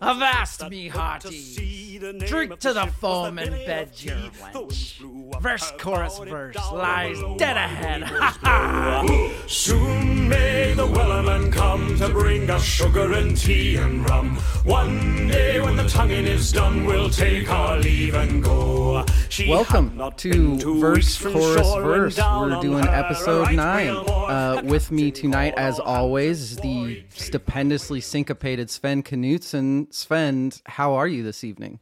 Avast me hearty, drink to the foam and bed your wench. Verse, chorus, verse lies dead ahead. Ha ha! Soon may the Wellerman come to bring us sugar and tea and rum. One day when the tonguing is done, we'll take our leave and go. She Welcome not to Verse Chorus Verse. We're doing episode right nine. Uh, with me tonight, as always, the stupendously syncopated Sven Knutsen. Sven, how are you this evening?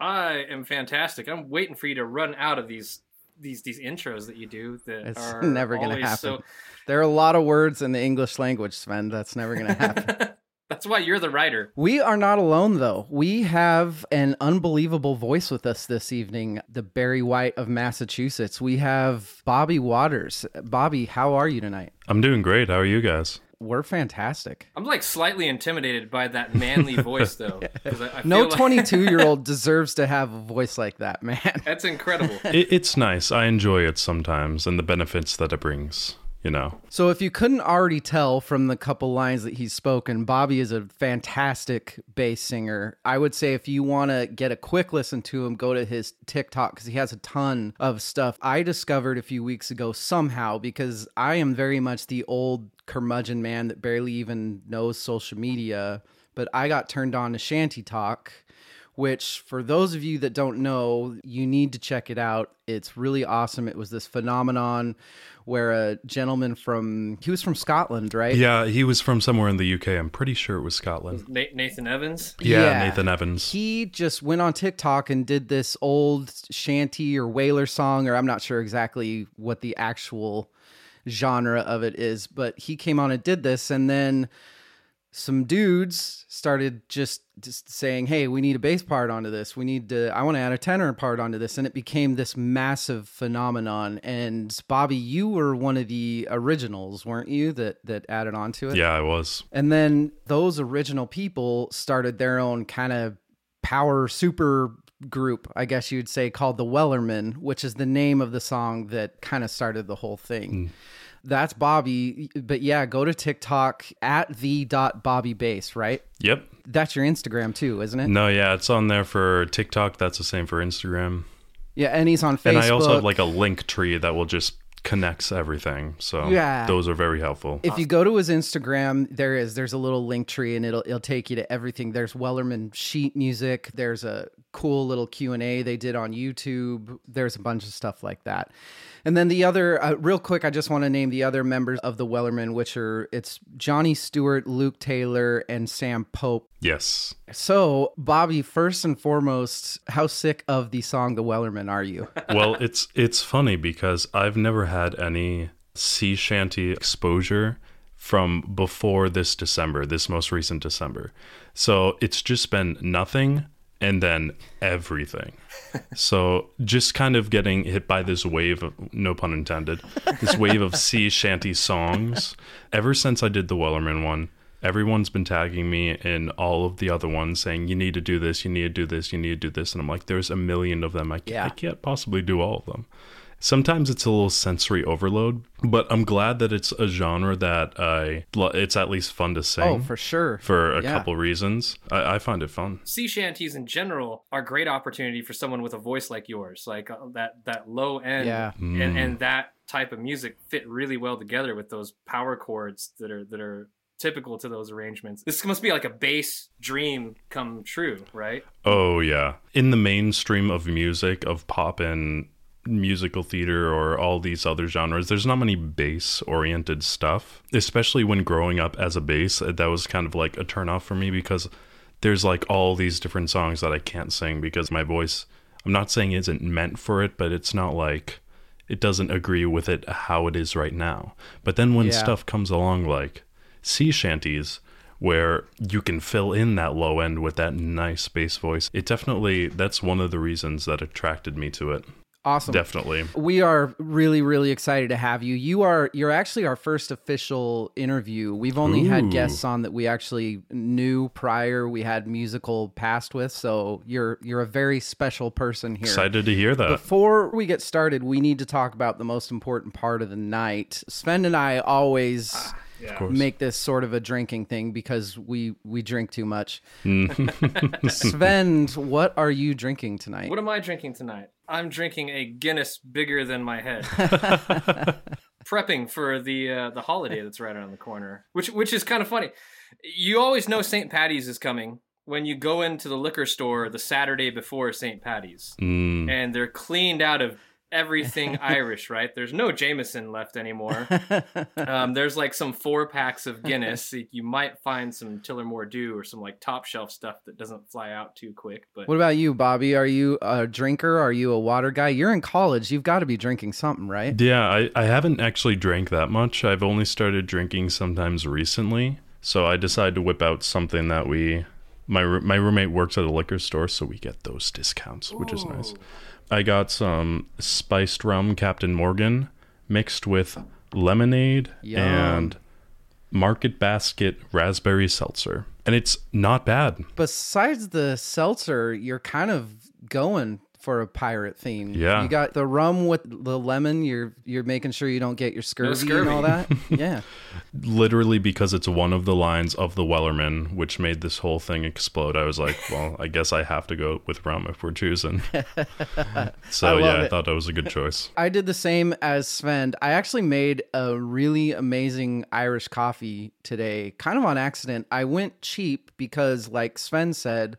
I am fantastic. I'm waiting for you to run out of these these these intros that you do that It's are never going to happen. So, There are a lot of words in the English language, Sven. That's never going to happen. that's why you're the writer. we are not alone, though. We have an unbelievable voice with us this evening, the Barry White of Massachusetts. We have Bobby Waters. Bobby, how are you tonight? I'm doing great. How are you guys? We're fantastic. I'm like slightly intimidated by that manly voice though. I, I No feel like- 22 year old deserves to have a voice like that, man. That's incredible. It, it's nice. I enjoy it sometimes and the benefits that it brings, you know. So, if you couldn't already tell from the couple lines that he's spoken, Bobby is a fantastic bass singer. I would say if you want to get a quick listen to him, go to his TikTok because he has a ton of stuff. I discovered a few weeks ago somehow because I am very much the old curmudgeon man that barely even knows social media, but I got turned on to ShantyTok which for those of you that don't know, you need to check it out. It's really awesome. It was this phenomenon where a gentleman from he was from Scotland, right? Yeah, he was from somewhere in the UK. I'm pretty sure it was Scotland. Nathan Evans. Yeah, Nathan Evans. He just went on TikTok and did this old shanty or whaler song, or I'm not sure exactly what the actual genre of it is, but he came on and did this, and then some dudes started just just saying, "Hey, we need a bass part onto this. We need to. I want to add a tenor part onto this," and it became this massive phenomenon. And Bobby, you were one of the originals, weren't you? That that added onto it. Yeah, I was. And then those original people started their own kind of power super group, I guess you'd say, called the Wellermen, which is the name of the song that kind of started the whole thing. Hmm. That's Bobby. But yeah, go to TikTok at the dot Bobby Base, right? Yep. That's your Instagram too, isn't it? No, yeah, it's on there for TikTok. That's the same for Instagram. Yeah, and he's on Facebook. And I also have like a link tree that will just connects everything. So Yeah. those are very helpful. if you go to his Instagram, there is there's a little link tree and it'll it'll take you to everything. There's Wellerman sheet music. There's a cool little Q and A they did on YouTube. There's a bunch of stuff like that. And then the other, uh, real quick, I just want to name the other members of the Wellermen, which are it's Johnny Stewart, Luke Taylor, and Sam Pope. yes. So, Bobby, first and foremost, how sick of the song "The Wellerman" are you? well, it's it's funny because I've never had any sea shanty exposure from before this December, this most recent December. So it's just been nothing and then everything. So just kind of getting hit by this wave of no pun intended, this wave of sea shanty songs. Ever since I did the Wellerman one, everyone's been tagging me in all of the other ones saying you need to do this, you need to do this, you need to do this, and I'm like, there's a million of them. I can't, Yeah. I can't possibly do all of them. Sometimes it's a little sensory overload, but I'm glad that it's a genre that I it's at least fun to sing Oh, for sure. for a Yeah. couple reasons. I, I find it fun. Sea shanties in general are a great opportunity for someone with a voice like yours, like uh, that that low end, Yeah. and Mm. and that type of music fit really well together with those power chords that are that are typical to those arrangements. This must be like a bass dream come true, right? Oh yeah. In the mainstream of music, of pop and musical theater or all these other genres, there's not many bass oriented stuff. Especially when growing up as a bass, that was kind of like a turnoff for me because there's like all these different songs that I can't sing because my voice I'm not saying isn't meant for it, but it's not like it doesn't agree with it how it is right now. But then when Yeah. stuff comes along like sea shanties where you can fill in that low end with that nice bass voice. It definitely that's one of the reasons that attracted me to it. Awesome. Definitely. We are really, really excited to have you. You are you're actually our first official interview. We've only had guests on that we actually knew prior. We had musical past with, so you're you're a very special person here. Excited to hear that. Before we get started, we need to talk about the most important part of the night. Sven and I always Yeah. make this sort of a drinking thing because we we drink too much. Mm. Sven, what are you drinking tonight? What am I drinking tonight? I'm drinking a Guinness bigger than my head. Prepping for the uh, the holiday that's right around the corner, which which is kind of funny. You always know St. Patty's is coming when you go into the liquor store the Saturday before St. Patty's, Mm. and they're cleaned out of everything Irish. Right? There's no Jameson left anymore. Um, there's like some four packs of Guinness. you might find some Tullamore Dew or some like top shelf stuff that doesn't fly out too quick. But What about you, Bobby? Are you a drinker? Are you a water guy? You're in college. You've got to be drinking something, right? Yeah, I, I haven't actually drank that much. I've only started drinking sometimes recently. So I decided to whip out something that we my my roommate works at a liquor store, so we get those discounts, which is nice. I got some spiced rum Captain Morgan mixed with lemonade Yum. and Market Basket raspberry seltzer. And it's not bad. Besides the seltzer, you're kind of going for a pirate theme. Yeah. You got the rum with the lemon. You're you're making sure you don't get your scurvy, and all that. yeah. literally because it's one of the lines of the Wellerman, which made this whole thing explode. I was like, well, I guess I have to go with rum if we're choosing. so I love yeah, I thought that was a good choice. I did the same as Sven. I actually made a really amazing Irish coffee today, kind of on accident. I went cheap because, like Sven said,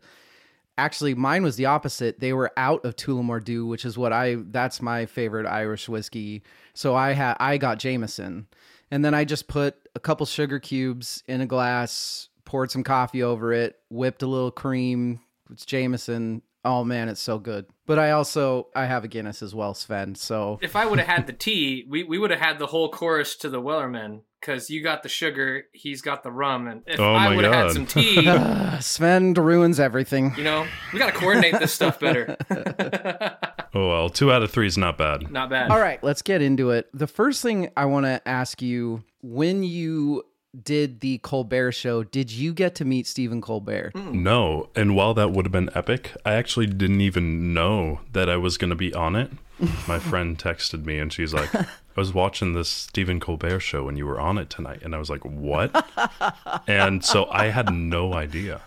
actually mine was the opposite. They were out of Tullamore Dew, which is what I that's my favorite Irish whiskey. So I had I got Jameson. And then I just put a couple sugar cubes in a glass, poured some coffee over it, whipped a little cream. It's Jameson. Oh man, it's so good. But I also I have a Guinness as well, Sven. So if I would have had the tea, we, we would have had the whole chorus to the Wellerman because you got the sugar, he's got the rum, and if Oh I would have had some tea, Sven ruins everything. you know, we got to coordinate this stuff better. Oh well, two out of three is not bad. Not bad. All right, let's get into it. The first thing I want to ask you when you did the Colbert show, did you get to meet Stephen Colbert? Hmm. No, and while that would have been epic, I actually didn't even know that I was going to be on it. My friend texted me and she's like, "I was watching this Stephen Colbert show and you were on it tonight." And I was like, "What?" and so I had no idea.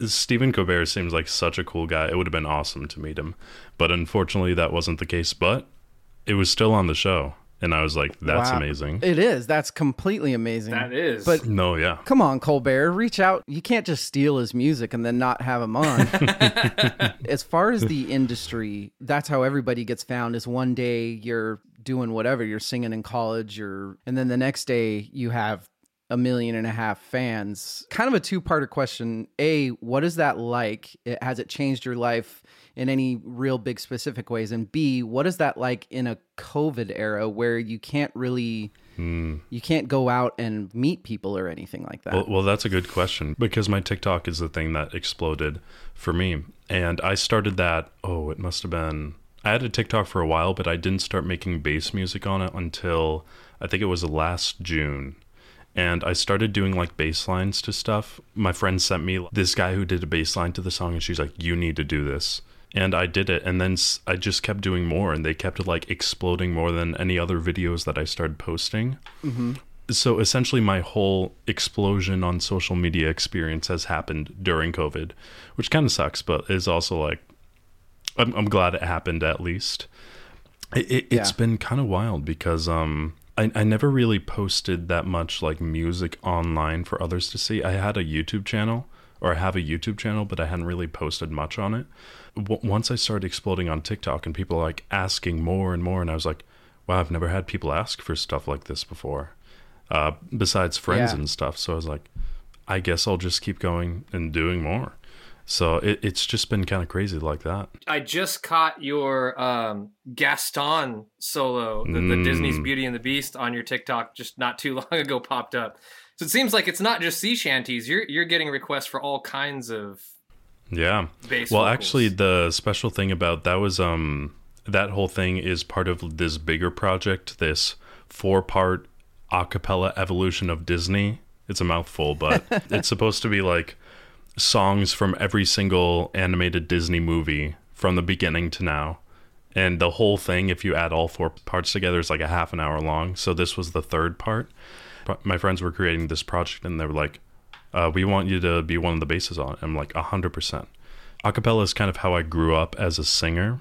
Stephen Colbert seems like such a cool guy. It would have been awesome to meet him, but unfortunately that wasn't the case, but it was still on the show. And I was like, "That's Wow. amazing." It is. That's completely amazing. That is. But no, yeah. come on, Colbert, reach out. You can't just steal his music and then not have him on. as far as the industry, that's how everybody gets found is one day you're doing whatever, you're singing in college, you're and then the next day you have a million and a half fans. Kind of a two-parter question. A, what is that like? It, has it changed your life in any real big specific ways? And B, what is that like in a COVID era where you can't really hmm. you can't go out and meet people or anything like that? Well, well, that's a good question because my TikTok is the thing that exploded for me. And I started that, oh, it must have been. I had a TikTok for a while, but I didn't start making bass music on it until I think it was last June. And I started doing like bass lines to stuff. My friend sent me this guy who did a bass line to the song, and she's like, You need to do this. And I did it. And then I just kept doing more, and they kept like exploding more than any other videos that I started posting so essentially my whole explosion on social media experience has happened during covid which kind of sucks but is also like i'm, I'm glad it happened at least it, it, it's Yeah. been kind of wild because um I, I never really posted that much like music online for others to see i had a youtube channel or i have a youtube channel but i hadn't really posted much on it w- once i started exploding on tiktok and people like asking more and more and i was like wow i've never had people ask for stuff like this before uh, besides friends Yeah. and stuff. So I was like, I guess I'll just keep going and doing more. So it, it's just been kind of crazy like that. I just caught your um, Gaston solo, the, the Mm. Disney's Beauty and the Beast, on your TikTok just not too long ago popped up. So it seems like it's not just sea shanties. You're you're getting requests for all kinds of Yeah. well, vocals. actually, the special thing about that was um that whole thing is part of this bigger project, this four part a cappella evolution of Disney. It's a mouthful, but it's supposed to be like songs from every single animated Disney movie from the beginning to now. And the whole thing, if you add all four parts together, is like a half an hour long. So this was the third part. My friends were creating this project and they were like, uh, we want you to be one of the basses on it. I'm like, 100%. Acapella is kind of how I grew up as a singer.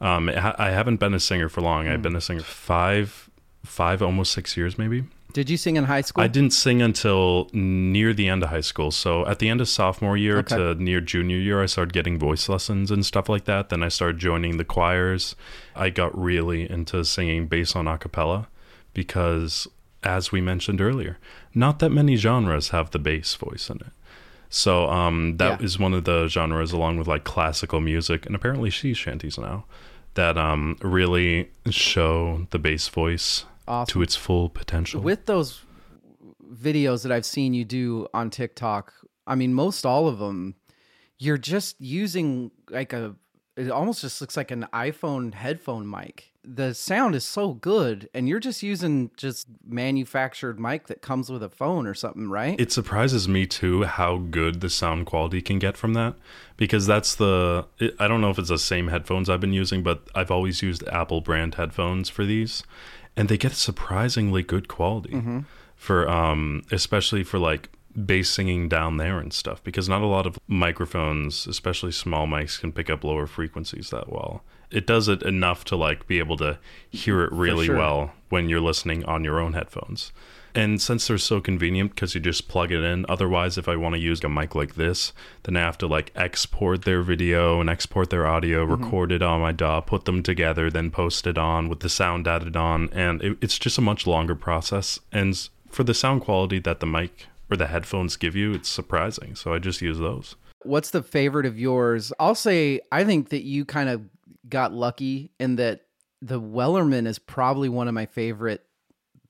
Um, I I haven't been a singer for long. I've been a singer five, five, almost six years, maybe. Did you sing in high school? I didn't sing until near the end of high school. So at the end of sophomore year Okay. to near junior year, I started getting voice lessons and stuff like that. Then I started joining the choirs. I got really into singing bass on a cappella because, as we mentioned earlier, not that many genres have the bass voice in it. So um, that is Yeah. one of the genres, along with like classical music and apparently sea shanties now, that um, really show the bass voice Awesome. to its full potential. with those videos that I've seen you do on TikTok, I mean, most all of them, you're just using like a, it almost just looks like an iPhone headphone mic. The sound is so good, and you're just using just manufactured mic that comes with a phone or something, right? it surprises me too how good the sound quality can get from that because that's the i don't know if it's the same headphones i've been using but i've always used apple brand headphones for these and they get surprisingly good quality for um especially for like bass singing down there and stuff because not a lot of microphones especially small mics can pick up lower frequencies that well. It does it enough to like be able to hear it really sure. well when you're listening on your own headphones and since they're so convenient because you just plug it in, otherwise, if I want to use a mic like this, then I have to like export their video and export their audio, mm-hmm. record it on my DAW, put them together, then post it on with the sound added on. And it, it's just a much longer process. And for the sound quality that the mic or the headphones give you, it's surprising. So I just use those. What's the favorite of yours? I'll say I think that you kind of got lucky in that the Wellerman is probably one of my favorite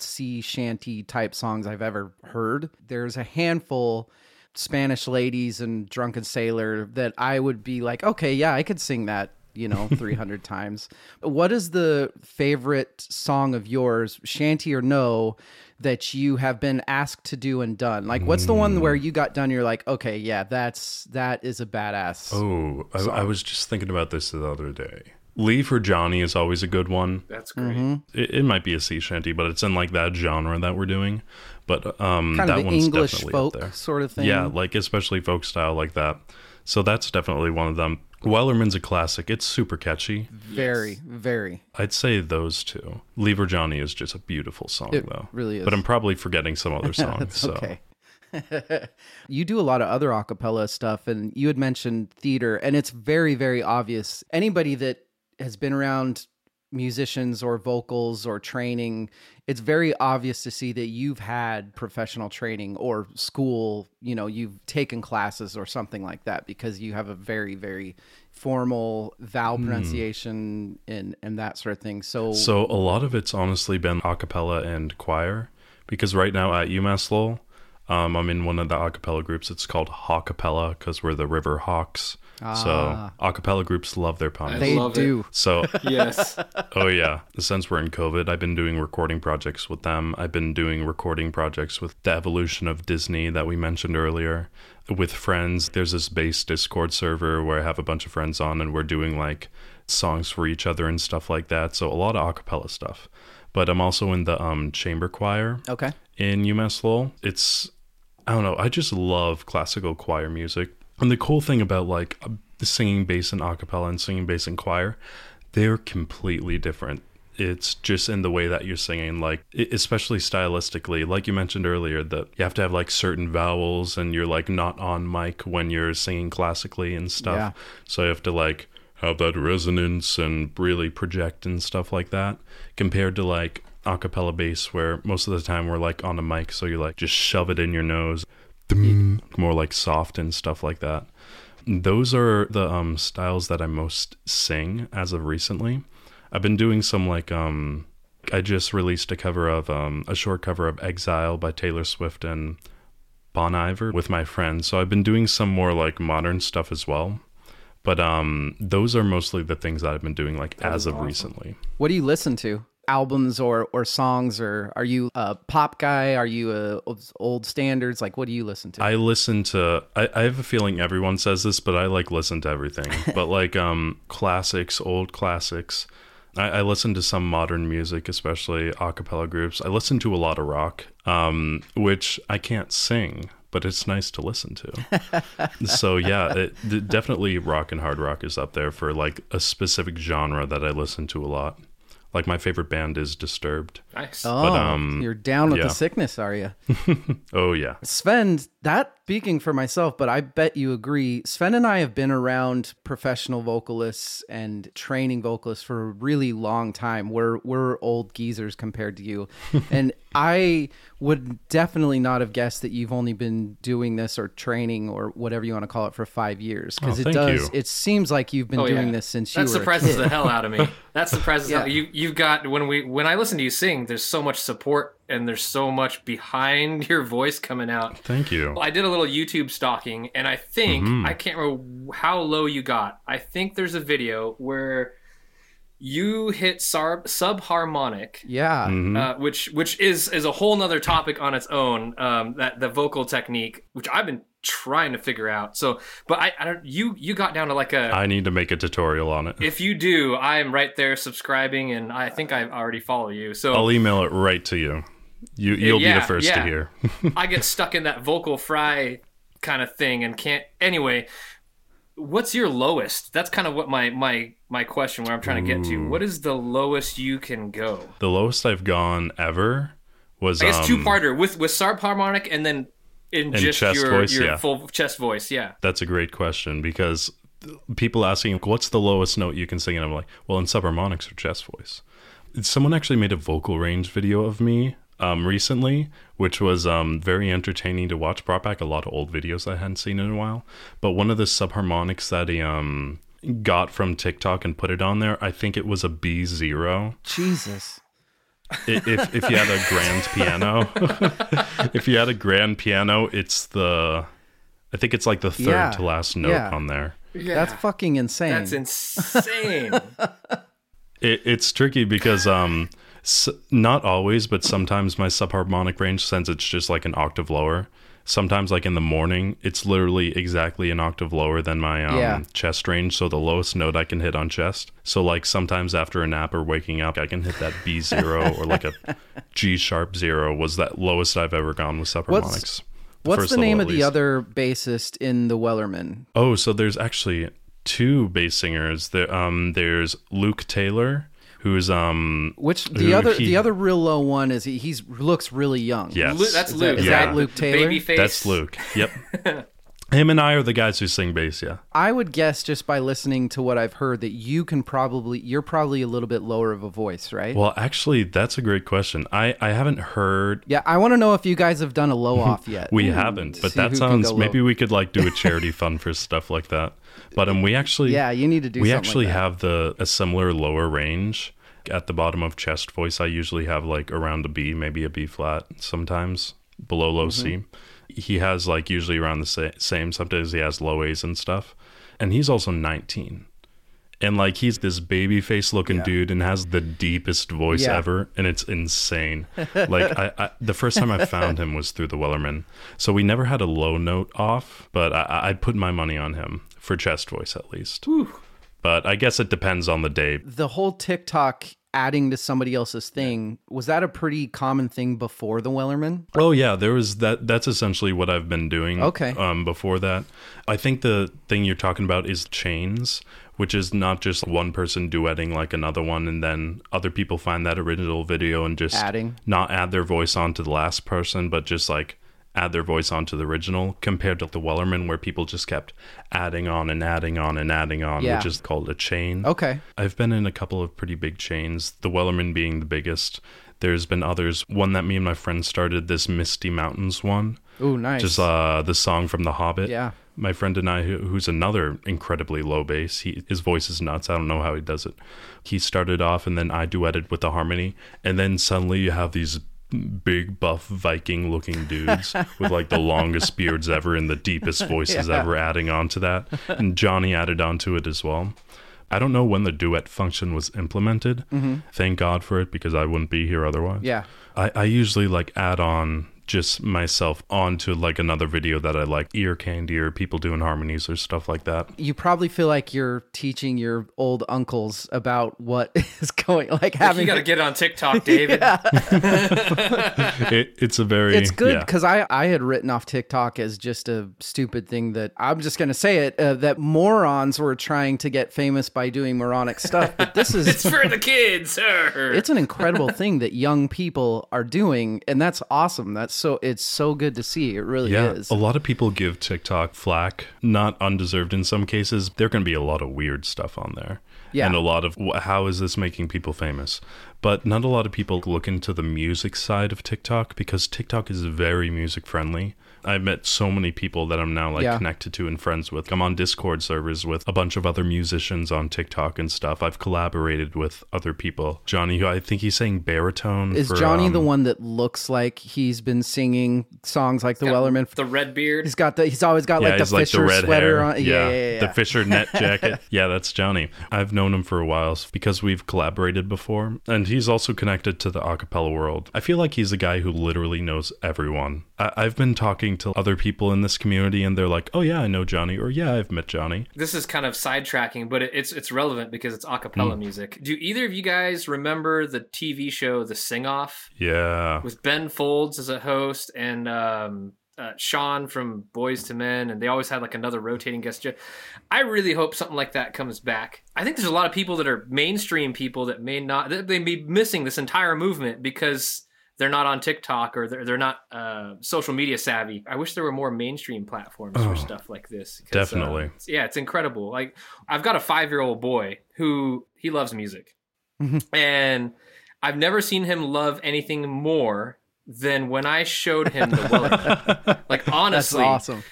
sea shanty type songs I've ever heard. There's a handful Spanish ladies and drunken sailor that I would be like, okay, yeah, I could sing that, you know, 300 times. What is the favorite song of yours, shanty or no, that you have been asked to do and done? Like, what's the one where hmm. you got done? You're like, okay, yeah, that's that is a badass. Oh, I, I was just thinking about this the other day. Leave for Johnny is always a good one. That's great. Mm-hmm. It, it might be a sea shanty, but it's in like that genre that we're doing. But um, kind that of the one's English definitely folk up there. sort of thing. Yeah, like especially folk style like that. So that's definitely one of them. Wellerman's a classic. It's super catchy. very, very. I'd say those two. Leave Her Johnny is just a beautiful song, It though. really is. But I'm probably forgetting some other songs. so. Okay. you do a lot of other acapella stuff, and you had mentioned theater, and it's very, very obvious. Anybody that has been around musicians or vocals or training, it's very obvious to see that you've had professional training or school, you know, you've taken classes or something like that because you have a very, very formal vowel pronunciation and, and that sort of thing. So. So a lot of it's honestly been a cappella and choir because right now at UMass Lowell, um, I'm in one of the a cappella groups. It's called Hawkapella because we're the River Hawks. So a cappella groups love their puns. they love it. do. So Yes. oh yeah, since we're in COVID, I've been doing recording projects with them. I've been doing recording projects with the evolution of Disney that we mentioned earlier. With friends, there's this bass Discord server where I have a bunch of friends on, and we're doing like songs for each other and stuff like that. So a lot of acapella stuff. But I'm also in the um, chamber choir Okay. in UMass Lowell. It's I don't know. I just love classical choir music. And the cool thing about like uh, singing bass in a cappella and singing bass in choir, they're completely different. It's just in the way that you're singing, like especially stylistically, like you mentioned earlier, that you have to have like certain vowels, and you're like not on mic when you're singing classically and stuff. Yeah. So you have to like have that resonance and really project and stuff like that compared to like a cappella bass where most of the time we're like on a mic so you like just shove it in your nose more like soft and stuff like that. Those are the um styles that i most sing as of recently. I've been doing some like um i just released a cover of um a short cover of exile by taylor swift and bon iver with my friends. So i've been doing some more like modern stuff as well. But um those are mostly the things that i've been doing like as of recently. What do you listen to? Albums or or songs or are you a pop guy? Are you a old- standards? Like what do you listen to? I listen to I, I have a feeling everyone says this, but I like listen to everything. but like um classics, old classics. I, I listen to some modern music, especially a cappella groups. I listen to a lot of rock, um, which I can't sing, but it's nice to listen to. so yeah, it, definitely rock and hard rock is up there for like a specific genre that I listen to a lot. Like my favorite band is Disturbed. Nice. Oh, um, you're down with yeah. the sickness, are you? Oh yeah, Sven, that speaking for myself, but I bet you agree. Sven and I have been around professional vocalists and training vocalists for a really long time. We're we're old geezers compared to you. and I would definitely not have guessed that you've only been doing this or training or whatever you want to call it for five years. Because Oh, it does you. it seems like you've been Oh, doing yeah. this since That you were a surprises kid. the hell out of me. That surprises Yeah. you. You've got when we when I listen to you sing, there's so much support and there's so much behind your voice coming out. thank you. Well, I did a little YouTube stalking, and I think Mm-hmm. I can't remember how low you got. I think there's a video where you hit sub subharmonic, Yeah. Mm-hmm. uh, which which is is a whole nother topic on its own. Um, that the vocal technique, which I've been trying to figure out. So, but I, I don't. You you got down to like a. I need to make a tutorial on it. if you do, I am right there subscribing, and I think I already follow you. So I'll email it right to you. You you'll be the first yeah. to hear. I get stuck in that vocal fry kind of thing and can't. Anyway, what's your lowest? That's kind of what my my my question where I'm trying to get to. What is the lowest you can go? the lowest I've gone ever was I guess um, two parter with with subharmonic and then in just chest your voice, your yeah. full chest voice. Yeah. That's a great question because people asking what's the lowest note you can sing, and I'm like, well, in subharmonics or chest voice. Someone actually made a vocal range video of me um, recently, which was um, very entertaining to watch. Brought back a lot of old videos I hadn't seen in a while. But one of the subharmonics that he um, got from TikTok and put it on there, I think it was a B zero. Jesus. If if you had a grand piano, if you had a grand piano, it's the, I think it's like the third Yeah, to last note yeah. on there. Yeah. That's fucking insane. That's insane. It, it's tricky because um, s- not always, but sometimes my subharmonic range, since it's just like an octave lower. Sometimes, like in the morning, it's literally exactly an octave lower than my um, Yeah. chest range. So the lowest note I can hit on chest. So like sometimes after a nap or waking up, I can hit that B zero or like a G sharp zero was that lowest I've ever gone with subharmonics. What's the level name at of the least. other bassist in the Wellermen? Oh, so there's actually two bass singers. There, um, there's Luke Taylor, who's um, Which the Who other he- the other real low one is he he's looks really young. yes, Lu- that's Is that- Luke. is that? Luke Taylor? Baby face. That's Luke. Yep. Him and I are the guys who sing bass. Yeah. I would guess just by listening to what I've heard that you can probably you're probably a little bit lower of a voice, right? Well, actually, that's a great question. I I haven't heard. yeah, I want to know if you guys have done a low off yet. We haven't, but that sounds. Maybe we could like do a charity fund for stuff like that. But um, we actually. Yeah, you need to do We actually like have the a similar lower range at the bottom of chest voice. I usually have like around a B, maybe a B flat. Sometimes below low C. He has like usually around the sa- same. Sometimes he has low A's and stuff. And he's also 19. And like he's this baby face looking dude and has the deepest voice Yeah. ever, and it's insane. like I, I, the first time I found him was through the Wellerman, so we never had a low note off, but I, I- put my money on him for chest voice at least. But I guess it depends on the day. the whole TikTok adding to somebody else's thing was that a pretty common thing before the Wellerman? Oh yeah, there was that. That's essentially what I've been doing. Okay. Um, before that, I think the thing you're talking about is chains, which is not just one person duetting like another one, and then other people find that original video and just Adding. not add their voice onto the last person, but just like add their voice onto the original. Compared to the Wellerman, where people just kept adding on and adding on and adding on, Yeah. which is called a chain. Okay. I've been in a couple of pretty big chains, the Wellerman being the biggest. There's been others. One that me and my friend started, this Misty Mountains one, Ooh, nice. just uh, the song from The Hobbit. Yeah. My friend and I, who's another incredibly low bass, he, his voice is nuts. I don't know how he does it. He started off, and then I duetted with the harmony, and then suddenly you have these big buff Viking looking dudes with like the longest beards ever and the deepest voices Yeah. ever adding on to that. And Johnny added onto it as well. I don't know when the duet function was implemented. Mm-hmm. Thank God for it because I wouldn't be here otherwise. yeah. I, I usually like add on just myself onto like another video that I like, ear candy or people doing harmonies or stuff like that. You probably feel like you're teaching your old uncles about what is going like having you got to get on TikTok, David. It, it's a very It's good yeah. because I, I had written off TikTok as just a stupid thing that I'm just going to say it uh, that morons were trying to get famous by doing moronic stuff. But this is it's for the kids, sir. it's an incredible thing that young people are doing, and that's awesome. That's so it's so good to see. It really Yeah, is. a lot of people give TikTok flack, not undeserved in some cases. There can be a lot of weird stuff on there. Yeah. And a lot of how is this making people famous? But not a lot of people look into the music side of TikTok because TikTok is very music friendly. I've met so many people that I'm now like Yeah. connected to and friends with. I'm on Discord servers with a bunch of other musicians on TikTok and stuff. I've collaborated with other people. Johnny, who I think he's saying baritone. is for, Johnny the um, one that looks like he's been singing songs like the Wellerman? the red beard. He's got the. He's always got like the he's Fisher sweater on. Yeah, yeah, yeah. The Fisher net jacket. yeah, that's Johnny. I've known him for a while because we've collaborated before, and he's also connected to the acapella world. I feel like he's a guy who literally knows everyone. I- I've been talking to other people in this community, and they're like, "Oh yeah, I know Johnny," or "Yeah, I've met Johnny." this is kind of sidetracking, but it's it's relevant because it's a cappella music. Do either of you guys remember the TV show The Sing Off Yeah, with Ben Folds as a host and um, uh, Shawn from Boyz II Men, and they always had like another rotating guest. I really hope something like that comes back. I think there's a lot of people that are mainstream people that may not that they may be missing this entire movement because they're not on TikTok or they're, they're not uh, social media savvy. I wish there were more mainstream platforms for stuff like this. 'cause, uh, definitely. yeah, it's incredible. Like I've got a five year old boy who he loves music, and I've never seen him love anything more than when I showed him the Wellerman. like That's honestly, awesome.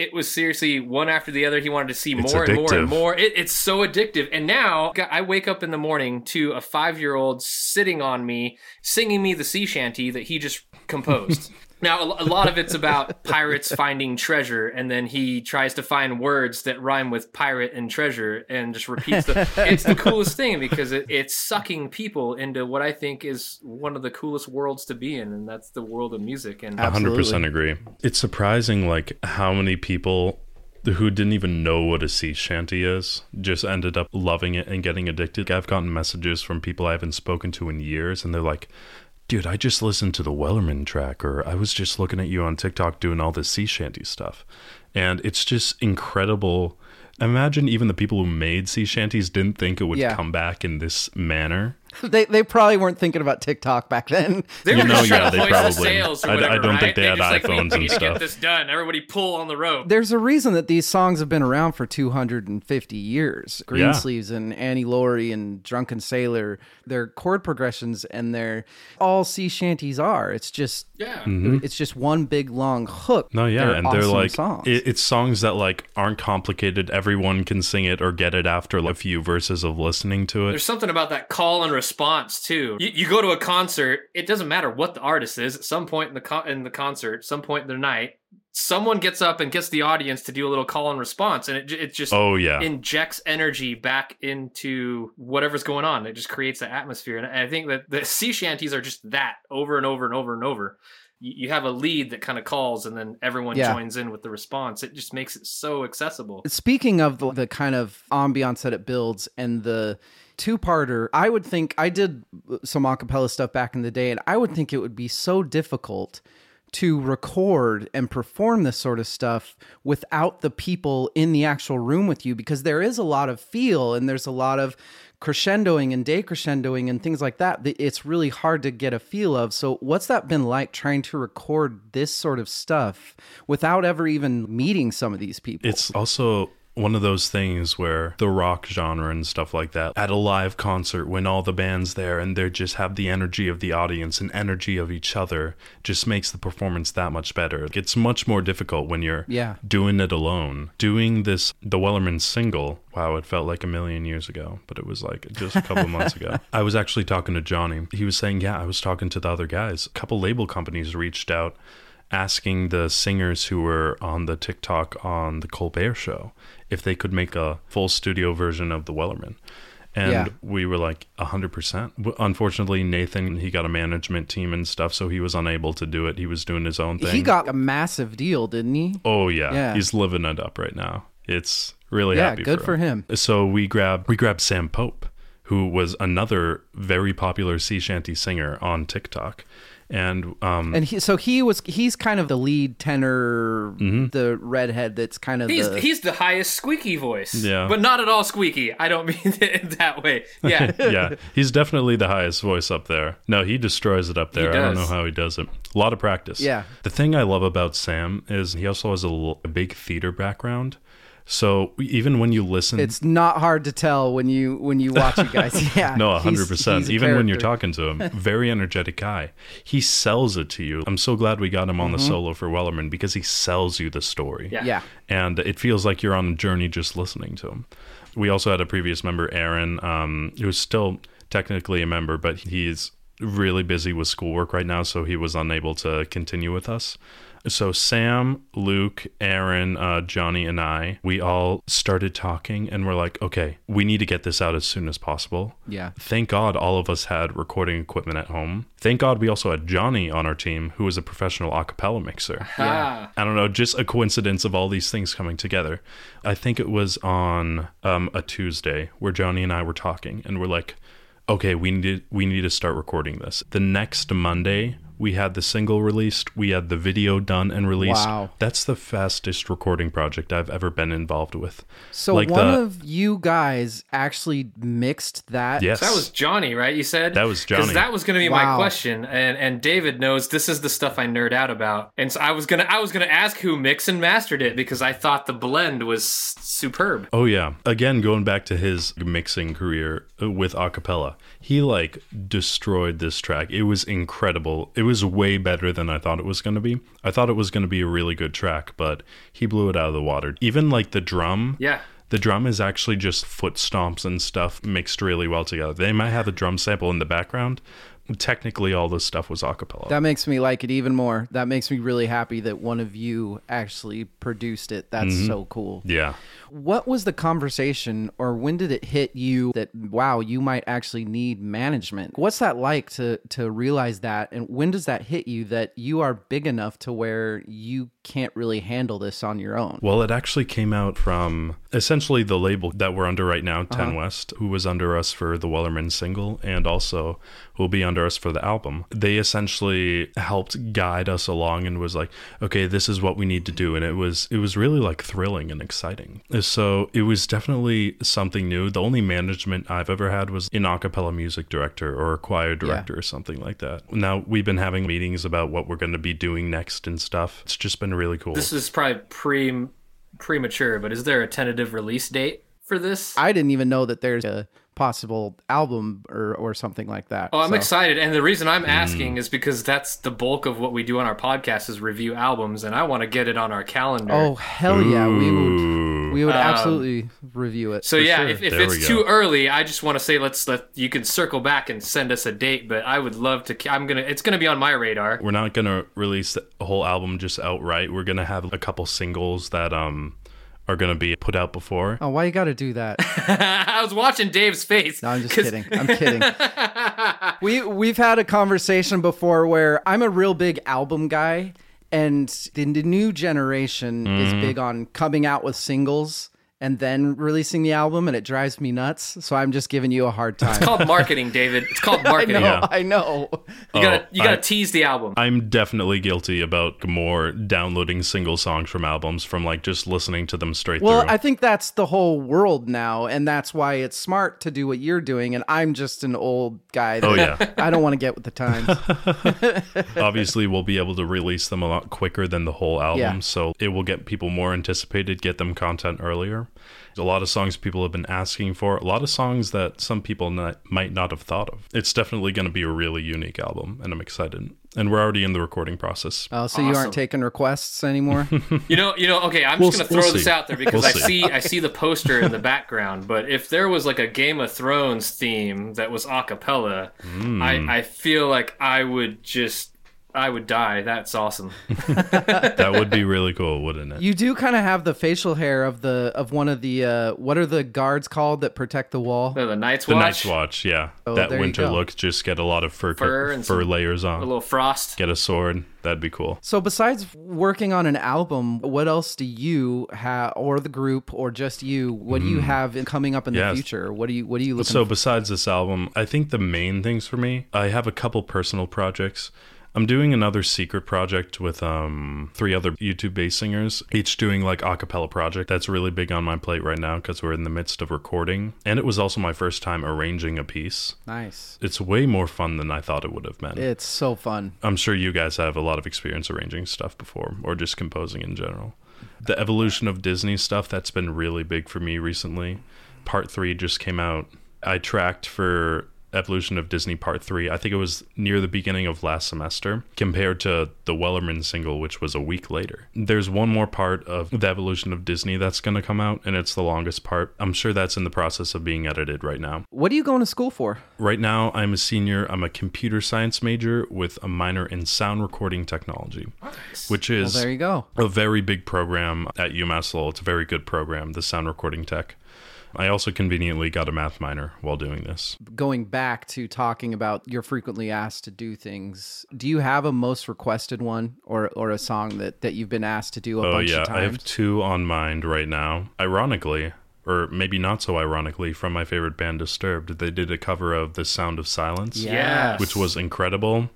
It was seriously one after the other. He wanted to see It's more and more and more. It, it's so addictive. And now I wake up in the morning to a five year old sitting on me, singing me the sea shanty that he just composed. now, a, a lot of it's about pirates finding treasure, and then he tries to find words that rhyme with pirate and treasure and just repeats the. it's the coolest thing because it, it's sucking people into what I think is one of the coolest worlds to be in, and that's the world of music. And A hundred percent agree. It's surprising, like how many people who didn't even know what a sea shanty is just ended up loving it and getting addicted. I've gotten messages from people I haven't spoken to in years, and they're like, "Dude, I just listened to the Wellerman track, or I was just looking at you on TikTok doing all this sea shanty stuff," and it's just incredible. Imagine even the people who made sea shanties didn't think it would Yeah. come back in this manner. They they probably weren't thinking about TikTok back then. They You were know, trying yeah, to they hoist probably- the sails or I- I don't right? think they had just like, we- iPhones we and need to stuff. get this done. Everybody pull on the rope. There's a reason that these songs have been around for 250 years. Greensleeves and Annie Laurie and Drunken Sailor, their chord progressions and their all sea shanties are. It's just Yeah. it's just one big long hook. Mm-hmm. No, yeah, They're and they're like songs. It, it's songs that like aren't complicated. Everyone can sing it or get it after like, a few verses of listening to it. There's something about that call and response too. You, you go to a concert, it doesn't matter what the artist is. At some point in the con- in the concert, some point in the night, someone gets up and gets the audience to do a little call and response, and it it just oh yeah, injects energy back into whatever's going on. It just creates the atmosphere, and I think that the sea shanties are just that over and over and over and over. You you have a lead that kind of calls, and then everyone Yeah. joins in with the response. It just makes it so accessible. Speaking of the, the kind of ambiance that it builds and the two parter, I would think I did some acapella stuff back in the day, and I would think it would be so difficult to record and perform this sort of stuff without the people in the actual room with you because there is a lot of feel and there's a lot of crescendoing and decrescendoing and things like that that it's really hard to get a feel of. So what's that been like trying to record this sort of stuff without ever even meeting some of these people? It's also one of those things where the rock genre and stuff like that at a live concert when all the bands there and they just have the energy of the audience and energy of each other just makes the performance that much better. It's much more difficult when you're Yeah. doing it alone. Doing this the wellerman single wow it felt like a million years ago but it was like just a couple months ago. I was actually talking to johnny. He was saying yeah i was talking to the other guys. A couple label companies reached out asking the singers who were on the TikTok on the Colbert show if they could make a full studio version of the Wellerman. And Yeah. we were like 100%. Unfortunately, Nathan, he got a management team and stuff, so he was unable to do it. He was doing his own thing. He got a massive deal, didn't he? Oh yeah. Yeah. he's living it up right now. It's really Yeah, happy. good for him. So we grabbed we grabbed Sam Pope, who was another very popular sea shanty singer on TikTok, and um, And he, so he was he's kind of the lead tenor, the redhead that's kind of He's the he's the highest squeaky voice. Yeah. But not at all squeaky. I don't mean it that way. Yeah. yeah, he's definitely the highest voice up there. No, he destroys it up there. I don't know how he does it. A lot of practice. Yeah. The thing I love about Sam is he also has a, l- a big theater background. So even when you listen, it's not hard to tell when you when you watch it, guys. Yeah, No, he's- hundred percent. he's a Even when you're talking to him, very energetic guy. He sells it to you. I'm so glad we got him on the solo for Wellerman because he sells you the story. Yeah. Yeah, and it feels like you're on a journey just listening to him. We also had a previous member, Aaron, um, who's still technically a member, but he's really busy with schoolwork right now, so he was unable to continue with us. So Sam, Luke, Aaron, uh, Johnny, and I, we all started talking, and we're like, okay, we need to get this out as soon as possible. Yeah. Thank God all of us had recording equipment at home. Thank God we also had Johnny on our team, who was a professional a cappella mixer. Ah. I don't know, just a coincidence of all these things coming together. I think it was on um, a Tuesday where Johnny and I were talking, and we're like, okay, we need we need to start recording this. The next Monday, we had the single released, we had the video done and released. Wow. That's the fastest recording project I've ever been involved with. So Like one the- of you guys actually mixed that. Yes. So that was Johnny, right? You said That was because Johnny. that was going to be my question, and and David knows this is the stuff I nerd out about, and so I was gonna I was gonna ask who mixed and mastered it because I thought the blend was superb. Oh yeah. Again, going back to his mixing career uh, with acapella, he like destroyed this track. It was incredible. It was way better than I thought it was going to be. I thought it was going to be a really good track, but he blew it out of the water. Even like the drum. Yeah. The drum is actually just foot stomps and stuff mixed really well together. They might have a drum sample in the background. Technically, all this stuff was acapella. That makes me like it even more. That makes me really happy that one of you actually produced it. That's Mm-hmm. so cool. yeah. What was the conversation, or when did it hit you that wow, you might actually need management? What's that like to to realize that, and when does that hit you that you are big enough to where you can't really handle this on your own? Well, it actually came out from essentially the label that we're under right now, 10 West, who was under us for the Wellerman single and also will be under us for the album. They essentially helped guide us along and was like, "Okay, this is what we need to do." And it was it was really like thrilling and exciting. So, it was definitely something new. The only management I've ever had was an a cappella music director or a choir director or something like that. Now, we've been having meetings about what we're going to be doing next and stuff. It's just been really cool. This is probably pre premature, but is there a tentative release date for this? I didn't even know that there's a possible album or or something like that. Oh, I'm So- excited, and the reason Mm. I'm asking is because that's the bulk of what we do on our podcast is review albums, and I want to get it on our calendar. Oh hell yeah, we would we would absolutely review it. Um, So yeah, sure. if, if it's too early, I just want to say let's let you can circle back and send us a date. But I would love to. I'm gonna. It's gonna be on my radar. we're not gonna release the whole album just outright. We're gonna have a couple singles that um are gonna be put out before. oh, why you got to do that? I was watching Dave's face. No, I'm just 'cause- kidding. I'm kidding. we we've had a conversation before where I'm a real big album guy, and the, the new generation is Mm-hmm. big on coming out with singles and then releasing the album, and it drives me nuts. So I'm just giving you a hard time. It's called marketing, David. It's called marketing. I marketing. know. Yeah. I know. You gotta Oh, you gotta I- tease the album. I'm definitely guilty about more downloading single songs from albums from like just listening to them straight Well, through. I think that's the whole world now, and that's why it's smart to do what you're doing. And I'm just an old guy. That Oh, yeah. I don't want to get with the times. Obviously, we'll be able to release them a lot quicker than the whole album, Yeah. so it will get people more anticipated, get them content earlier. A lot of songs people have been asking for, a lot of songs that some people not, might not have thought of. It's definitely going to be a really unique album, and I'm excited. And we're already in the recording process. Oh, so you aren't taking requests anymore? You know, you know. Okay, I'm We'll just gonna throw we'll this see. out there because We'll I see. see I see the poster in the background. But if there was like a Game of Thrones theme that was a cappella, Hmm. I I feel like I would just I would die. That's awesome. That would be really cool, wouldn't it? You do kind of have the facial hair of the of one of the uh, what are the guards called that protect the wall? The, the Night's the Watch. Night's Watch, yeah. Oh, that winter look, just get a lot of fur, Fur fur, and fur some- layers A little frost. Get a sword. That'd be cool. So besides working on an album, what else do you have, or the group, or just you? What do you have in, coming up in the Mm. Future? What do you What do you looking So besides this album, I think the main things for me, I have a couple personal projects. I'm doing another secret project with um three other YouTube bass singers, each doing like a cappella project. That's really big on my plate right now because we're in the midst of recording. And it was also my first time arranging a piece. Nice. It's way more fun than I thought it would have been. It's so fun. I'm sure you guys have a lot of experience arranging stuff before or just composing in general. The evolution of Disney stuff, that's been really big for me recently. Part 3 just came out. I tracked for Evolution of Disney Part 3. I think it was near the beginning of last semester compared to the Wellerman single which was a week later. There's one more part of the Evolution of Disney that's going to come out and it's the longest part. I'm sure that's in the process of being edited right now. What are you going to school for? Right now, I'm a senior. I'm a computer science major with a minor in sound recording technology, which Well, is there you go. a very big program at UMass Lowell. It's a very good program, the sound recording tech. I also conveniently got a math minor while doing this. Going back to talking about you're frequently asked to do things. Do you have a most requested one, or or a song that that you've been asked to do a Oh, bunch yeah. of I have two on mind right now. Ironically, or maybe not so ironically, from my favorite band, Disturbed, they did a cover of The Sound of Silence. Yes. which was incredible.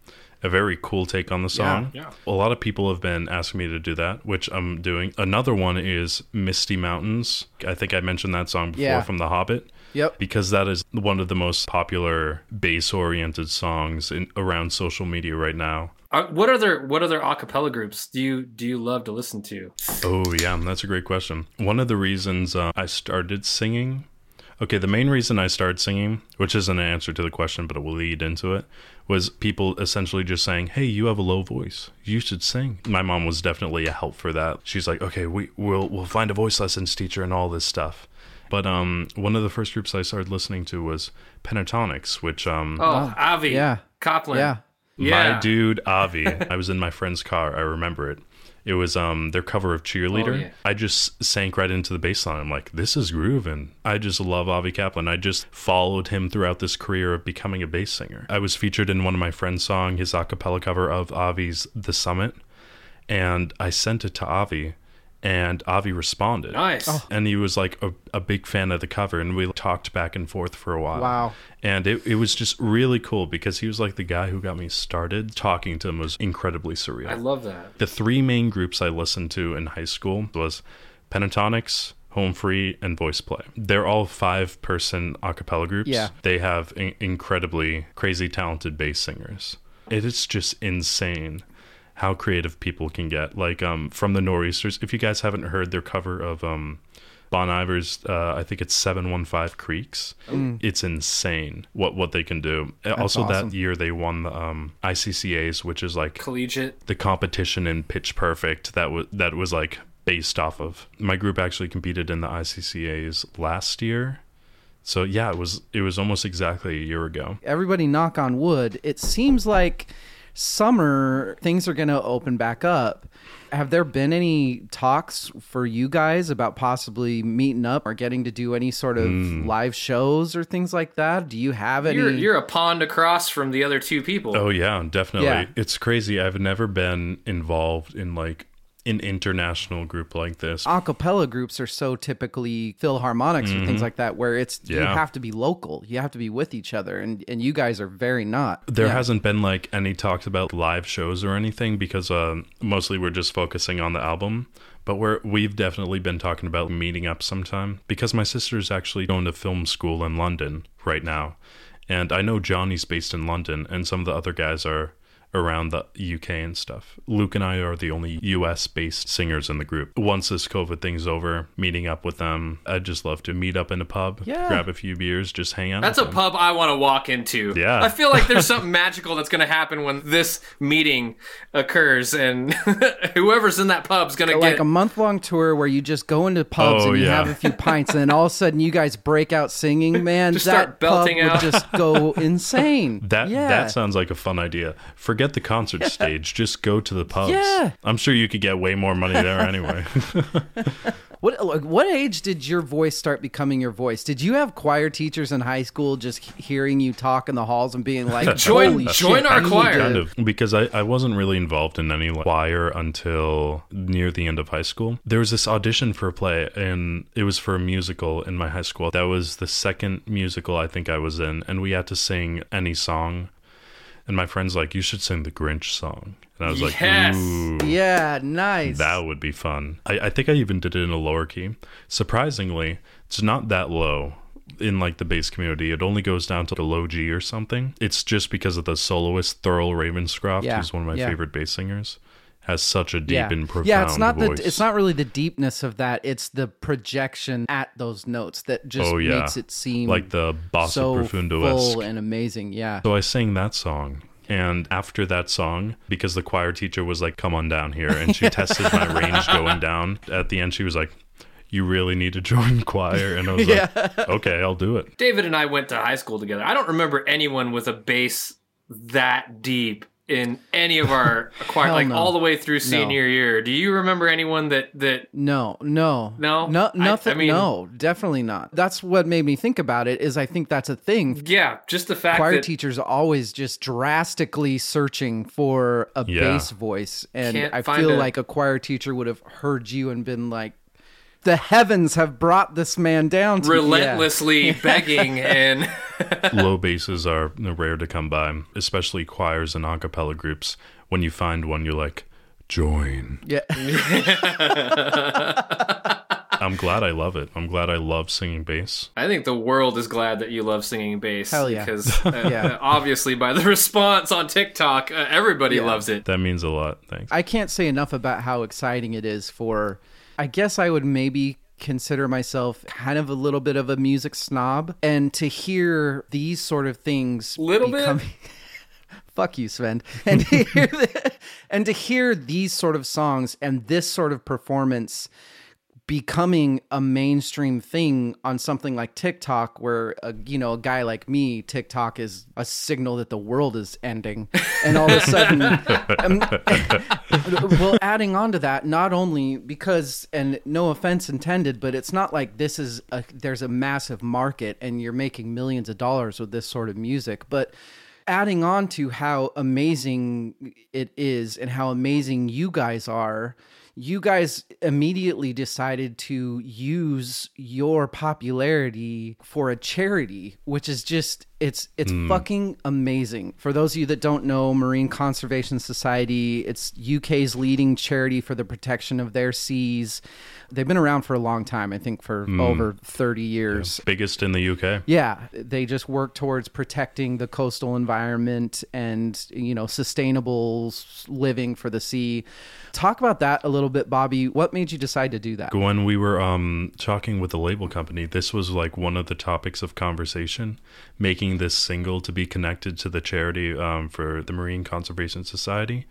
A very cool take on the song. Yeah. yeah. A lot of people have been asking me to do that, which I'm doing. Another one is Misty Mountains. I think I mentioned that song before Yeah. from The Hobbit. Yep. Because that is one of the most popular bass oriented songs in, around social media right now. Uh, what other what other acapella groups do you do you love to listen to? Oh, yeah, that's a great question. One of the reasons uh, I started singing, okay, the main reason I started singing, which isn't an answer to the question, but it will lead into it, was people essentially just saying, "Hey, you have a low voice. You should sing." My mom was definitely a help for that. She's like, "Okay, we we'll we'll find a voice lessons teacher and all this stuff." But um, one of the first groups I started listening to was Pentatonix, which um, Oh, Avi. yeah. Kaplan. Yeah. Yeah. my dude Avi. I was in my friend's car. I remember it. It was um their cover of Cheerleader. Oh, yeah. I just sank right into the bass line. I'm like, this is grooving. I just love Avi Kaplan. I just followed him throughout this career of becoming a bass singer. I was featured in one of my friend's song, his a cappella cover of Avi's The Summit, and I sent it to Avi, and Avi responded. Nice. Oh. And he was like a, a big fan of the cover, and we talked back and forth for a while. Wow. And it, it was just really cool because he was like the guy who got me started. Talking to him was incredibly surreal. I love that. the three main groups I listened to in high school was Pentatonix, Home Free, and Voice Play. They're all five person a cappella groups. Yeah. They have in- incredibly crazy talented bass singers. It is just insane how creative people can get. Like um from the Nor'easters, if you guys haven't heard their cover of um Bon Iver's, uh, I think it's 715 Creeks. It's insane what, what they can do. also, awesome. that year they won the um, ICCAs, which is like Collegiate. the competition in Pitch Perfect that was that was like based off of. My group actually competed in the ICCAs last year. So yeah, it was it was almost exactly a year ago. Everybody knock on wood. It seems like summer things are going to open back up. Have there been any talks for you guys about possibly meeting up or getting to do any sort of Hmm. live shows or things like that? Do you have any? You're you're a pond across from the other two people. Oh yeah, definitely. Yeah. It's crazy. I've never been involved in like an international group like this. acapella groups are so typically philharmonics or things like that where it's you Mm-hmm. Have to be local you have to be with each other and and you guys are very not There Yeah. hasn't been like any talks about live shows or anything because uh, mostly we're just focusing on the album. But we're we've definitely been talking about meeting up sometime because my sister's actually going to film school in London right now, and I know Johnny's based in London, and some of the other guys are around the UK and stuff. Luke and I are the only US based singers in the group. Once this COVID thing's over, meeting up with them, I'd just love to meet up in a pub, Yeah. grab a few beers, just hang out. That's a them. pub I want to walk into. Yeah. I feel like there's something magical that's going to happen when this meeting occurs, and whoever's in that pub's going to like get. a month long tour where you just go into pubs Oh, and you yeah. have a few pints and then all of a sudden you guys break out singing man Just that start belting pub out. would just go insane That yeah that sounds like a fun idea. Forget forget the concert stage. Just go to the pubs. Yeah. I'm sure you could get way more money there anyway. What like, what age did your voice start becoming your voice? Did you have choir teachers in high school just hearing you talk in the halls and being like, Join- "Holy join shit, our I choir." kind of because I, I wasn't really involved in any choir until near the end of high school. There was this audition for a play, and it was for a musical in my high school. That was the second musical I think I was in, and we had to sing any song. And my friend's like, "You should sing the Grinch song," and I was like, Yes. "Ooh." Yeah, nice. That would be fun. I, I think I even did it in a lower key. Surprisingly, it's not that low in like the bass community. It only goes down to a low G or something. It's just because of the soloist Thurl Ravenscroft, Yeah, who's one of my yeah. favorite bass singers, has such a deep yeah. and profound yeah, it's not voice. the it's not really the deepness of that. It's the projection at those notes that just oh yeah, makes it seem like the basso so Profundo full and amazing. Yeah. So I sang that song. And after that song, because the choir teacher was like, come on down here, and she tested my range going down, at the end, she was like, you really need to join choir. And I was like, okay, I'll do it. David and I went to high school together. I don't remember anyone with a bass that deep in any of our choir, like no. all the way through senior year. Do you remember anyone that that? No, no, No? no, nothing. I mean- no, definitely not. That's what made me think about it. Is I think that's a thing. Yeah, just the fact Choir that teachers are always just drastically searching for a Yeah. bass voice, and I feel a- like a choir teacher would have heard you and been like, "The heavens have brought this man down." To me." Yeah. relentlessly begging and Low basses are rare to come by, especially choirs and a cappella groups. When you find one, you're like, join. Yeah, I'm glad I love it. I'm glad I love singing bass. I think the world is glad that you love singing bass. Hell yeah. Because uh, Yeah. uh, obviously, by the response on TikTok, uh, everybody loves it. That means a lot. Thanks. I can't say enough about how exciting it is for. I guess I would maybe consider myself kind of a little bit of a music snob, and to hear these sort of things, Little bit? becoming- Fuck you, Svend. And to hear the- and to hear these sort of songs and this sort of performance becoming a mainstream thing on something like TikTok, where a, you know a guy like me, TikTok is a signal that the world is ending, and all of a sudden, um, well, adding on to that, not only because, and no offense intended, but it's not like this is a, there's a massive market and you're making millions of dollars with this sort of music, but adding on to how amazing it is and how amazing you guys are you guys immediately decided to use your popularity for a charity which is just it's it's fucking amazing for those of you that don't know marine conservation society it's uk's leading charity for the protection of their seas they've been around for a long time i think for over 30 years Biggest in the UK. yeah, they just work towards protecting the coastal environment and you know sustainable living for the sea. Talk about that a little bit, Bobby. What made you decide to do that? When we were um, talking with the label company, this was like one of the topics of conversation, making this single to be connected to the charity um, for the Marine Conservation Society.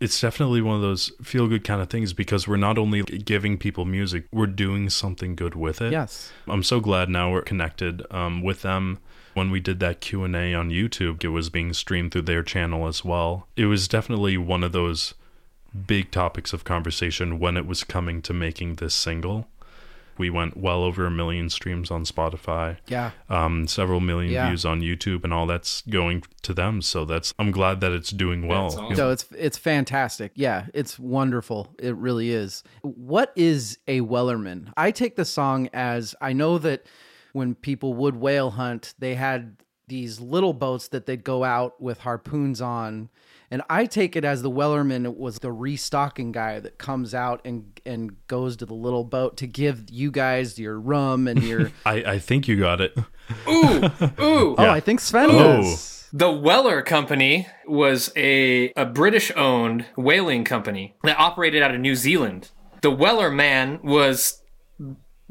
It's definitely one of those feel good kind of things because we're not only giving people music, we're doing something good with it. Yes. I'm so glad now we're connected um, with them. When we did that Q&A on YouTube, it was being streamed through their channel as well. It was definitely one of those big topics of conversation when it was coming to making this single. We went well over a million streams on Spotify, Yeah. um, several million Yeah. views on YouTube, and all that's going to them. So that's I'm glad that it's doing well. That's awesome. So it's it's fantastic. Yeah, it's wonderful. It really is. What is a Wellerman? I take the song as I know that when people would whale hunt, they had these little boats that they'd go out with harpoons on. And I take it as the Wellerman was the restocking guy that comes out and and goes to the little boat to give you guys your rum and your I, I think you got it. Ooh, ooh. Oh, I think Svend Oh. does. The Weller Company was a, a British owned whaling company that operated out of New Zealand. The Weller Man was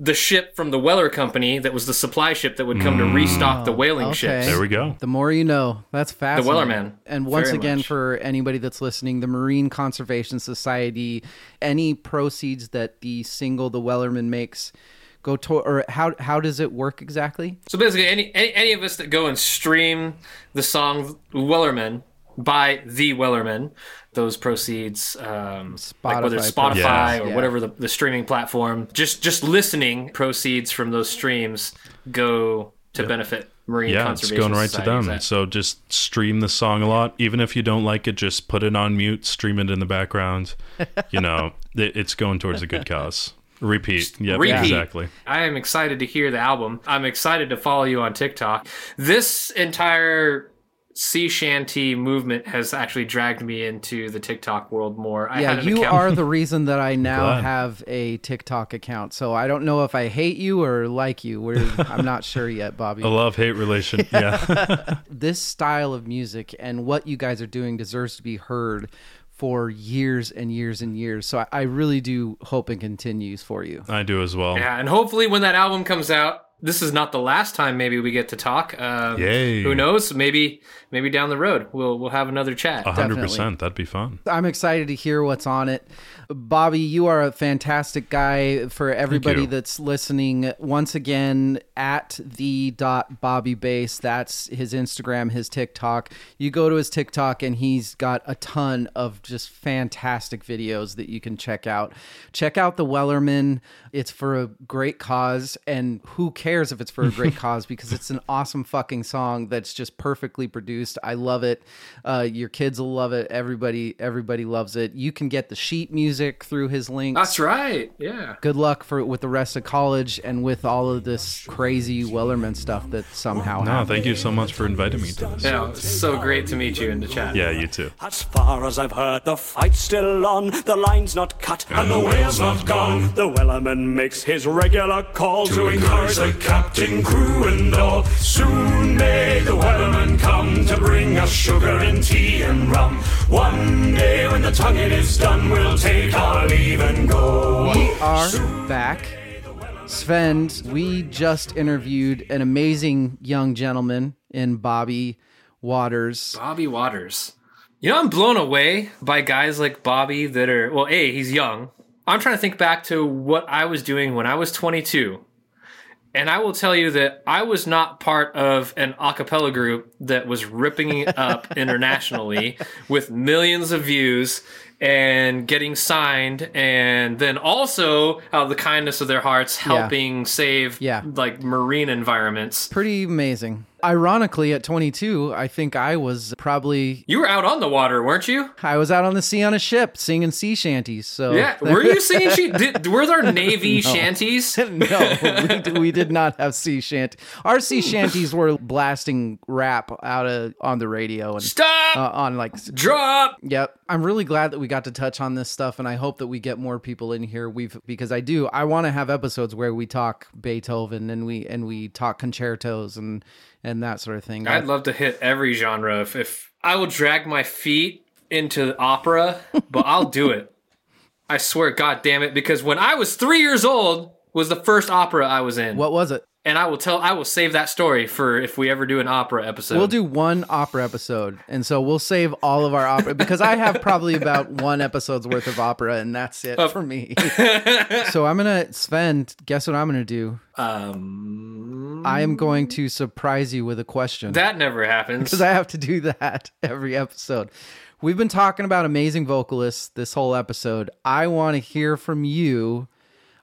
the ship from the Weller Company that was the supply ship that would come to restock the mm. whaling okay. ships. There we go. The more you know. That's fascinating. The Wellerman. And once Very again, much. for anybody that's listening, the Marine Conservation Society, any proceeds that the single the Wellerman makes go to, or how how does it work exactly? So basically, any, any any of us that go and stream the song Wellerman, by the Wellerman. Those proceeds, um, like whether it's Spotify Spotify proceeds, or yeah. whatever the, the streaming platform, just just listening proceeds from those streams go to benefit marine Yeah, it's conservation. going right to societies. them. So just stream the song a lot. Even if you don't like it, just put it on mute, stream it in the background. You know, it, it's going towards a good cause. Repeat. Yep, Repeat. exactly. I am excited to hear the album. I'm excited to follow you on TikTok. This entire sea shanty movement has actually dragged me into the TikTok world more. I yeah, had you account- are the reason that I now Glad. have a TikTok account. So I don't know if I hate you or like you. We're, I'm not sure yet, Bobby. A love hate relation. Yeah. this style of music and what you guys are doing deserves to be heard for years and years and years. So I, I really do hope it continues for you. I do as well. Yeah, and hopefully when that album comes out, this is not the last time maybe we get to talk. Um, Yay. Who knows? Maybe maybe down the road we'll we'll have another chat. hundred percent. That'd be fun. I'm excited to hear what's on it. Bobby, you are a fantastic guy for everybody that's listening. Once again, at the dot Bobby Base. that's his Instagram, his TikTok. You go to his TikTok and he's got a ton of just fantastic videos that you can check out. Check out the Wellerman. It's for a great cause, and who cares if it's for a great cause because it's an awesome fucking song that's just perfectly produced. I love it. Uh, your kids will love it. Everybody, everybody loves it. You can get the sheet music through his link. That's right. Yeah. Good luck for with the rest of college and with all of this crazy Wellerman stuff that somehow No, happened. thank you so much for inviting me to this. Yeah, it's so great to meet you in the chat. Yeah, you too. As far as I've heard, the fight's still on, the line's not cut, and the whale's not gone. The Wellerman makes his regular call to encourage the captain, crew, and all. Soon may the Wellerman come to bring us sugar and tea and rum. One day when the tonguing is done, we'll take our leave and go. We are back. Svend, we just interviewed an amazing young gentleman in Bobby Waters. Bobby Waters. You know, I'm blown away by guys like Bobby that are, well, A, he's young. I'm trying to think back to what I was doing when I was 22. And I will tell you that I was not part of an a cappella group that was ripping up internationally with millions of views and getting signed and then also out of the kindness of their hearts helping save Yeah. like marine environments. Pretty amazing. Ironically, at 22, I think I was probably You were out on the water, weren't you? I was out on the sea on a ship singing sea shanties. So Yeah, were you singing? She- did, were there navy shanties? no, we, d- we did not have sea shanty. Our sea shanties were blasting rap out of on the radio and Stop! uh, on like Drop! Yep. I'm really glad that we got to touch on this stuff and I hope that we get more people in here. We've because I do I want to have episodes where we talk Beethoven and we and we talk concertos and and that sort of thing. I'd love to hit every genre. If, if I will drag my feet into opera, but I'll do it. I swear, God damn it! Because when I was three years old, was the first opera I was in, what was it? And I will tell. I will save that story for if we ever do an opera episode. We'll do one opera episode, and so we'll save all of our opera because I have probably about one episode's worth of opera, and that's it for me. so I'm gonna Svend. Guess what I'm gonna do? Um, I am going to surprise you with a question. that never happens. because I have to do that every episode. We've been talking about amazing vocalists this whole episode. I want to hear from you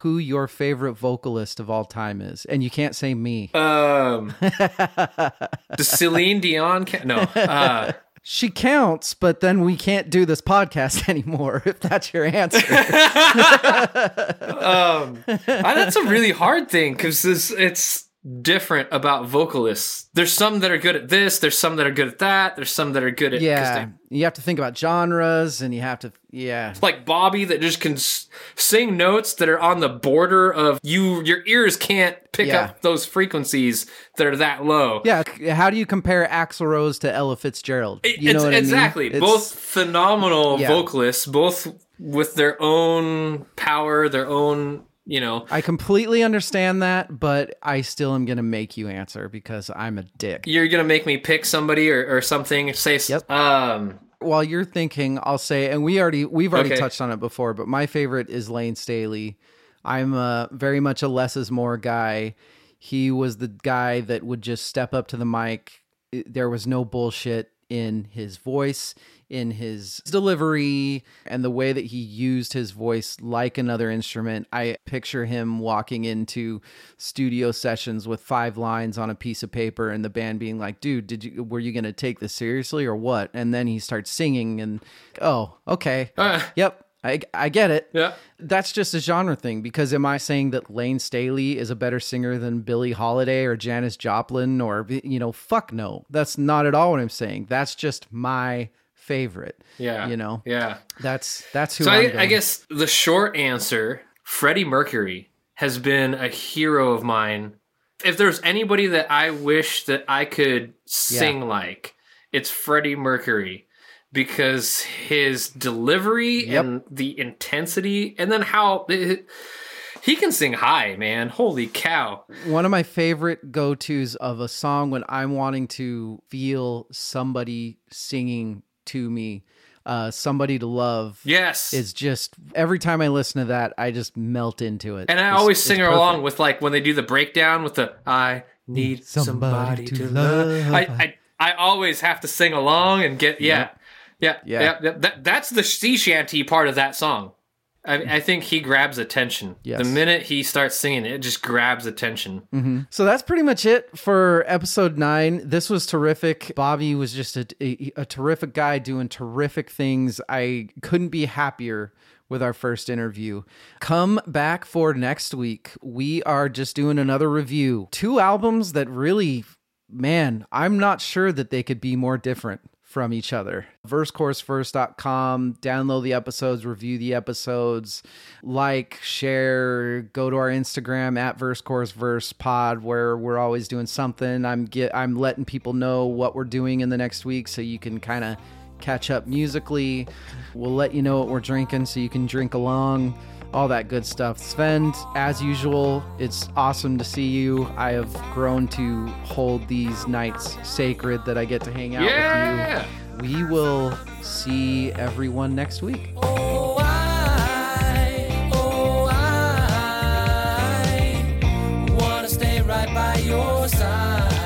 who your favorite vocalist of all time is, and you can't say me. Um, does Celine Dion? No. Uh, She counts, but then we can't do this podcast anymore if that's your answer. um, I, that's a really hard thing because it's different about vocalists. There's some that are good at this. There's some that are good at that. There's some that are good at yeah, they- you have to think about genres, and you have to, yeah, like Bobby that just can s- sing notes that are on the border of you. Your ears can't pick Yeah. up those frequencies that are that low. yeah. How do you compare Axl Rose to Ella Fitzgerald? It- You know it's what I mean? exactly It's- both phenomenal Yeah. vocalists, both with their own power, their own you know. I completely understand that, but I still am going to make you answer because I'm a dick. You're gonna make me pick somebody or, or something. Say Yep. um While you're thinking, I'll say, and we already we've already Okay. touched on it before, but my favorite is Lane Staley. I'm uh, very much a less is more guy. He was the guy that would just step up to the mic. There was no bullshit. in his voice, in his delivery, and the way that he used his voice like another instrument. I picture him walking into studio sessions with five lines on a piece of paper and the band being like, "Dude, did you were you going to take this seriously or what?" And then he starts singing and, "Oh, okay. Uh. Yep. I, I get it. Yeah. That's just a genre thing because am I saying that Lane Staley is a better singer than Billie Holiday or Janis Joplin or you know fuck no. That's not at all what I'm saying. That's just my favorite. Yeah. You know. Yeah. That's that's who So I. I guess the short answer, Freddie Mercury has been a hero of mine. If there's anybody that I wish that I could sing like, it's Freddie Mercury because his delivery Yep. and the intensity, and then how he can sing high, man. Holy cow! One of my favorite go tos of a song when I'm wanting to feel somebody singing to me, uh, somebody to love. Yes, Is just every time I listen to that, I just melt into it. and I It's- always sing along with like when they do the breakdown with the "I need somebody, to, love." I, I I always have to sing along and get yeah, yeah, yeah. Yeah. yeah. That, that's the sea shanty part of that song. I, I think he grabs attention. Yes. The minute he starts singing, it just grabs attention. Mm-hmm. So that's pretty much it for episode nine. This was terrific. Bobby was just a, a, a terrific guy doing terrific things. I couldn't be happier with our first interview. Come back for next week. We are just doing another review. Two albums that really, man, I'm not sure that they could be more different from each other. VerseChorusVerse.com. Download the episodes, review the episodes, like, share, go to our Instagram at VerseChorusVersePod where we're always doing something. I'm get I'm letting people know what we're doing in the next week so you can kind of catch up musically. We'll let you know what we're drinking so you can drink along. All that good stuff. Svend, as usual, it's awesome to see you. I have grown to hold these nights sacred that I get to hang out Yeah. with you. We will see everyone next week. Oh, I, oh, I wanna stay right by your side.